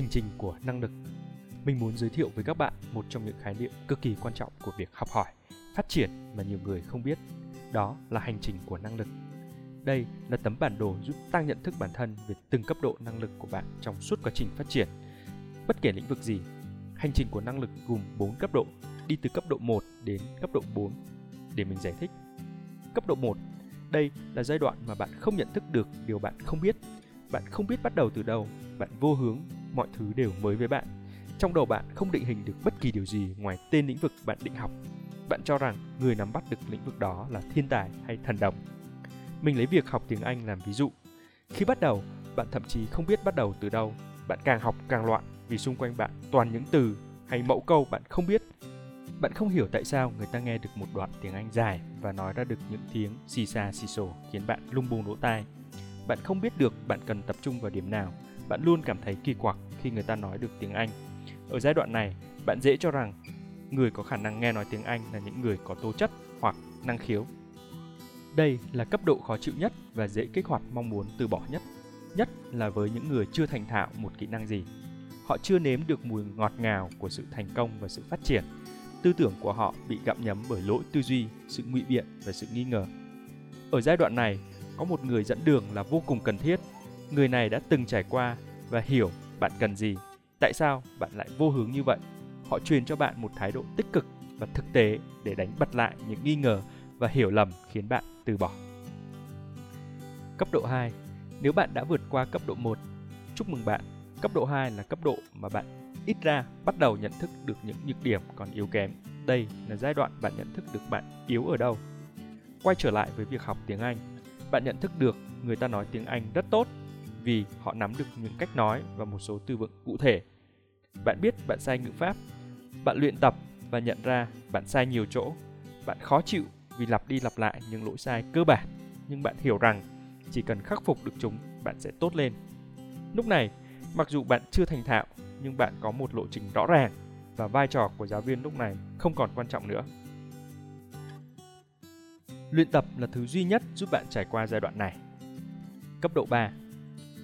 hành trình của năng lực. Mình muốn giới thiệu với các bạn một trong những khái niệm cực kỳ quan trọng của việc học hỏi, phát triển mà nhiều người không biết, đó là hành trình của năng lực. Đây là tấm bản đồ giúp tăng nhận thức bản thân về từng cấp độ năng lực của bạn trong suốt quá trình phát triển. Bất kể lĩnh vực gì, hành trình của năng lực gồm 4 cấp độ, đi từ cấp độ 1 đến cấp độ 4 để mình giải thích. Cấp độ 1 đây là giai đoạn mà bạn không nhận thức được điều bạn không biết. Bạn không biết bắt đầu từ đâu, bạn vô hướng mọi thứ đều mới với bạn. Trong đầu bạn không định hình được bất kỳ điều gì ngoài tên lĩnh vực bạn định học. Bạn cho rằng người nắm bắt được lĩnh vực đó là thiên tài hay thần đồng. Mình lấy việc học tiếng anh làm ví dụ. Khi bắt đầu, bạn thậm chí không biết bắt đầu từ đâu. Bạn càng học càng loạn vì xung quanh bạn toàn những từ hay mẫu câu bạn không biết. Bạn không hiểu tại sao người ta nghe được một đoạn tiếng Anh dài và nói ra được những tiếng xì xa xì sổ khiến bạn lung bung lỗ tai. Bạn không biết được bạn cần tập trung vào điểm nào. Bạn luôn cảm thấy kỳ quặc khi người ta nói được tiếng Anh. Ở giai đoạn này, bạn dễ cho rằng người có khả năng nghe nói tiếng Anh là những người có tố chất hoặc năng khiếu. Đây là cấp độ khó chịu nhất và dễ kích hoạt mong muốn từ bỏ nhất, nhất là với những người chưa thành thạo một kỹ năng gì. Họ chưa nếm được mùi ngọt ngào của sự thành công và sự phát triển tư tưởng của họ bị gặm nhấm bởi lỗi tư duy, sự ngụy biện và sự nghi ngờ. Ở giai đoạn này, có một người dẫn đường là vô cùng cần thiết. Người này đã từng trải qua và hiểu bạn cần gì, tại sao bạn lại vô hướng như vậy. Họ truyền cho bạn một thái độ tích cực và thực tế để đánh bật lại những nghi ngờ và hiểu lầm khiến bạn từ bỏ. Cấp độ 2 Nếu bạn đã vượt qua cấp độ 1, chúc mừng bạn. Cấp độ 2 là cấp độ mà bạn ít ra bắt đầu nhận thức được những nhược điểm còn yếu kém. Đây là giai đoạn bạn nhận thức được bạn yếu ở đâu. Quay trở lại với việc học tiếng Anh, bạn nhận thức được người ta nói tiếng Anh rất tốt vì họ nắm được những cách nói và một số từ vựng cụ thể. Bạn biết bạn sai ngữ pháp, bạn luyện tập và nhận ra bạn sai nhiều chỗ. Bạn khó chịu vì lặp đi lặp lại những lỗi sai cơ bản, nhưng bạn hiểu rằng chỉ cần khắc phục được chúng, bạn sẽ tốt lên. Lúc này, mặc dù bạn chưa thành thạo nhưng bạn có một lộ trình rõ ràng và vai trò của giáo viên lúc này không còn quan trọng nữa. Luyện tập là thứ duy nhất giúp bạn trải qua giai đoạn này. Cấp độ 3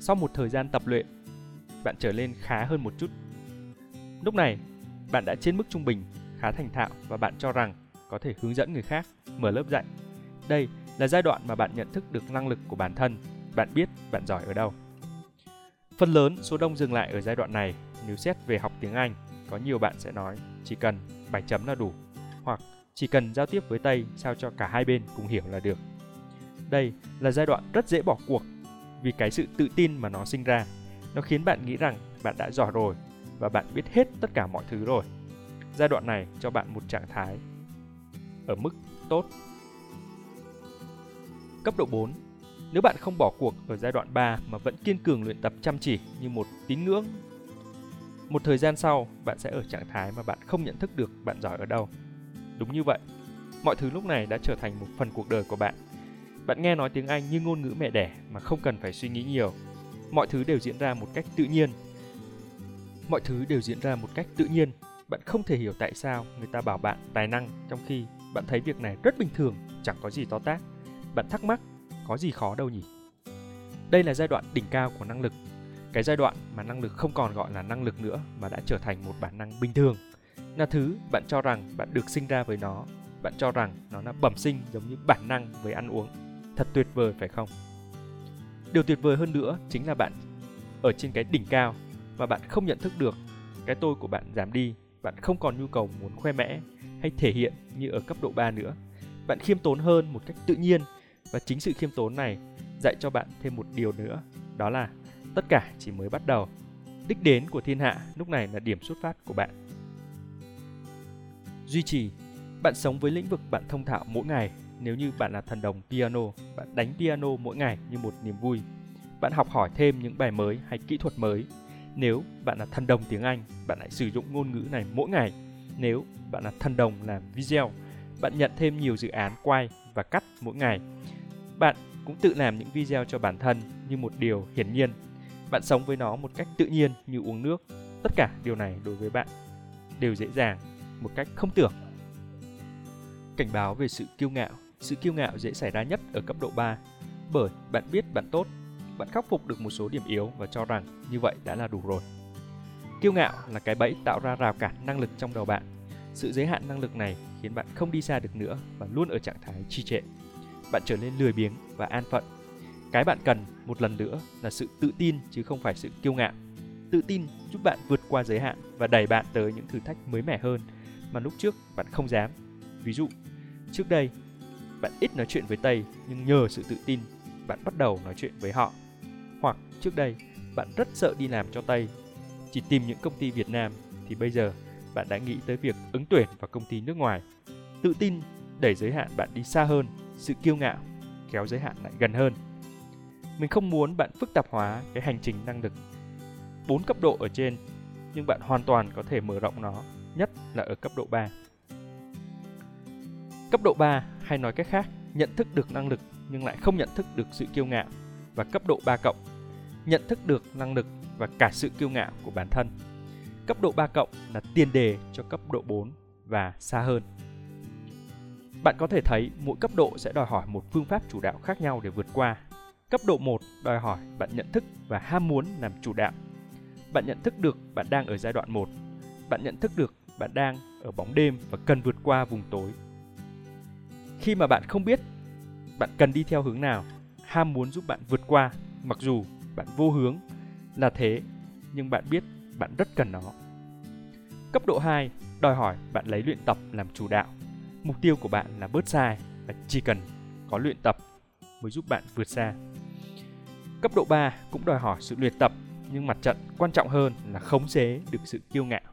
sau một thời gian tập luyện, bạn trở lên khá hơn một chút. Lúc này, bạn đã trên mức trung bình, khá thành thạo và bạn cho rằng có thể hướng dẫn người khác, mở lớp dạy. Đây là giai đoạn mà bạn nhận thức được năng lực của bản thân, bạn biết bạn giỏi ở đâu. Phần lớn số đông dừng lại ở giai đoạn này nếu xét về học tiếng Anh, có nhiều bạn sẽ nói chỉ cần 7 chấm là đủ, hoặc chỉ cần giao tiếp với Tây sao cho cả hai bên cùng hiểu là được. Đây là giai đoạn rất dễ bỏ cuộc vì cái sự tự tin mà nó sinh ra. Nó khiến bạn nghĩ rằng bạn đã giỏi rồi và bạn biết hết tất cả mọi thứ rồi. Giai đoạn này cho bạn một trạng thái ở mức tốt. Cấp độ 4 Nếu bạn không bỏ cuộc ở giai đoạn 3 mà vẫn kiên cường luyện tập chăm chỉ như một tín ngưỡng một thời gian sau, bạn sẽ ở trạng thái mà bạn không nhận thức được bạn giỏi ở đâu. Đúng như vậy, mọi thứ lúc này đã trở thành một phần cuộc đời của bạn. Bạn nghe nói tiếng Anh như ngôn ngữ mẹ đẻ mà không cần phải suy nghĩ nhiều. Mọi thứ đều diễn ra một cách tự nhiên. Mọi thứ đều diễn ra một cách tự nhiên. Bạn không thể hiểu tại sao người ta bảo bạn tài năng trong khi bạn thấy việc này rất bình thường, chẳng có gì to tát. Bạn thắc mắc, có gì khó đâu nhỉ? Đây là giai đoạn đỉnh cao của năng lực cái giai đoạn mà năng lực không còn gọi là năng lực nữa mà đã trở thành một bản năng bình thường là thứ bạn cho rằng bạn được sinh ra với nó bạn cho rằng nó là bẩm sinh giống như bản năng với ăn uống thật tuyệt vời, phải không điều tuyệt vời hơn nữa chính là bạn ở trên cái đỉnh cao và bạn không nhận thức được cái tôi của bạn giảm đi, bạn không còn nhu cầu muốn khoe mẽ hay thể hiện như ở cấp độ 3 nữa bạn khiêm tốn hơn một cách tự nhiên và chính sự khiêm tốn này dạy cho bạn thêm một điều nữa, đó là tất cả chỉ mới bắt đầu. Đích đến của thiên hạ lúc này là điểm xuất phát của bạn. Duy trì, Bạn sống với lĩnh vực bạn thông thạo mỗi ngày. Nếu như bạn là thần đồng piano, bạn đánh piano mỗi ngày như một niềm vui. Bạn học hỏi thêm những bài mới hay kỹ thuật mới. Nếu bạn là thần đồng tiếng Anh, bạn hãy sử dụng ngôn ngữ này mỗi ngày. Nếu bạn là thần đồng làm video, bạn nhận thêm nhiều dự án quay và cắt mỗi ngày. Bạn cũng tự làm những video cho bản thân như một điều hiển nhiên bạn sống với nó một cách tự nhiên như uống nước. Tất cả điều này đối với bạn đều dễ dàng một cách không tưởng. Cảnh báo về sự kiêu ngạo. Sự kiêu ngạo dễ xảy ra nhất ở cấp độ 3 bởi bạn biết bạn tốt, bạn khắc phục được một số điểm yếu và cho rằng như vậy đã là đủ rồi. Kiêu ngạo là cái bẫy tạo ra rào cản năng lực trong đầu bạn. Sự giới hạn năng lực này khiến bạn không đi xa được nữa và luôn ở trạng thái trì trệ. Bạn trở nên lười biếng và an phận. Cái bạn cần một lần nữa là sự tự tin chứ không phải sự kiêu ngạo. Tự tin giúp bạn vượt qua giới hạn và đẩy bạn tới những thử thách mới mẻ hơn mà lúc trước bạn không dám. Ví dụ, trước đây bạn ít nói chuyện với Tây nhưng nhờ sự tự tin bạn bắt đầu nói chuyện với họ. Hoặc trước đây bạn rất sợ đi làm cho Tây, chỉ tìm những công ty Việt Nam thì bây giờ bạn đã nghĩ tới việc ứng tuyển vào công ty nước ngoài. Tự tin đẩy giới hạn bạn đi xa hơn, sự kiêu ngạo kéo giới hạn lại gần hơn. Mình không muốn bạn phức tạp hóa cái hành trình năng lực. Bốn cấp độ ở trên, nhưng bạn hoàn toàn có thể mở rộng nó, nhất là ở cấp độ 3. Cấp độ 3 hay nói cách khác, nhận thức được năng lực nhưng lại không nhận thức được sự kiêu ngạo và cấp độ 3 cộng, nhận thức được năng lực và cả sự kiêu ngạo của bản thân. Cấp độ 3 cộng là tiền đề cho cấp độ 4 và xa hơn. Bạn có thể thấy mỗi cấp độ sẽ đòi hỏi một phương pháp chủ đạo khác nhau để vượt qua. Cấp độ 1 đòi hỏi bạn nhận thức và ham muốn làm chủ đạo. Bạn nhận thức được bạn đang ở giai đoạn 1. Bạn nhận thức được bạn đang ở bóng đêm và cần vượt qua vùng tối. Khi mà bạn không biết bạn cần đi theo hướng nào, ham muốn giúp bạn vượt qua mặc dù bạn vô hướng là thế nhưng bạn biết bạn rất cần nó. Cấp độ 2 đòi hỏi bạn lấy luyện tập làm chủ đạo. Mục tiêu của bạn là bớt sai và chỉ cần có luyện tập mới giúp bạn vượt xa. Cấp độ 3 cũng đòi hỏi sự luyện tập nhưng mặt trận quan trọng hơn là khống chế được sự kiêu ngạo.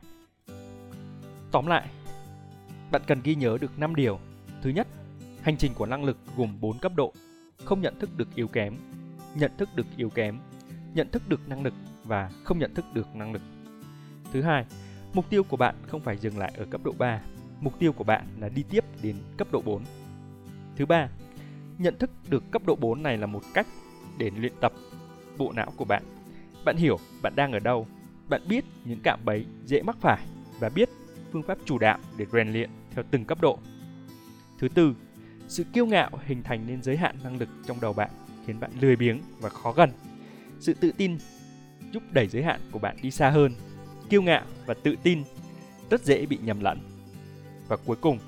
Tóm lại, bạn cần ghi nhớ được 5 điều. Thứ nhất, hành trình của năng lực gồm 4 cấp độ. Không nhận thức được yếu kém, nhận thức được yếu kém, nhận thức được năng lực và không nhận thức được năng lực. Thứ hai, mục tiêu của bạn không phải dừng lại ở cấp độ 3, mục tiêu của bạn là đi tiếp đến cấp độ 4. Thứ ba, nhận thức được cấp độ 4 này là một cách để luyện tập bộ não của bạn. Bạn hiểu bạn đang ở đâu, bạn biết những cạm bẫy dễ mắc phải và biết phương pháp chủ đạo để rèn luyện theo từng cấp độ. Thứ tư, sự kiêu ngạo hình thành nên giới hạn năng lực trong đầu bạn, khiến bạn lười biếng và khó gần. Sự tự tin giúp đẩy giới hạn của bạn đi xa hơn. Kiêu ngạo và tự tin rất dễ bị nhầm lẫn. Và cuối cùng,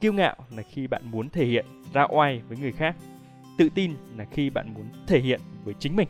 kiêu ngạo là khi bạn muốn thể hiện ra oai với người khác. Tự tin là khi bạn muốn thể hiện với chính mình.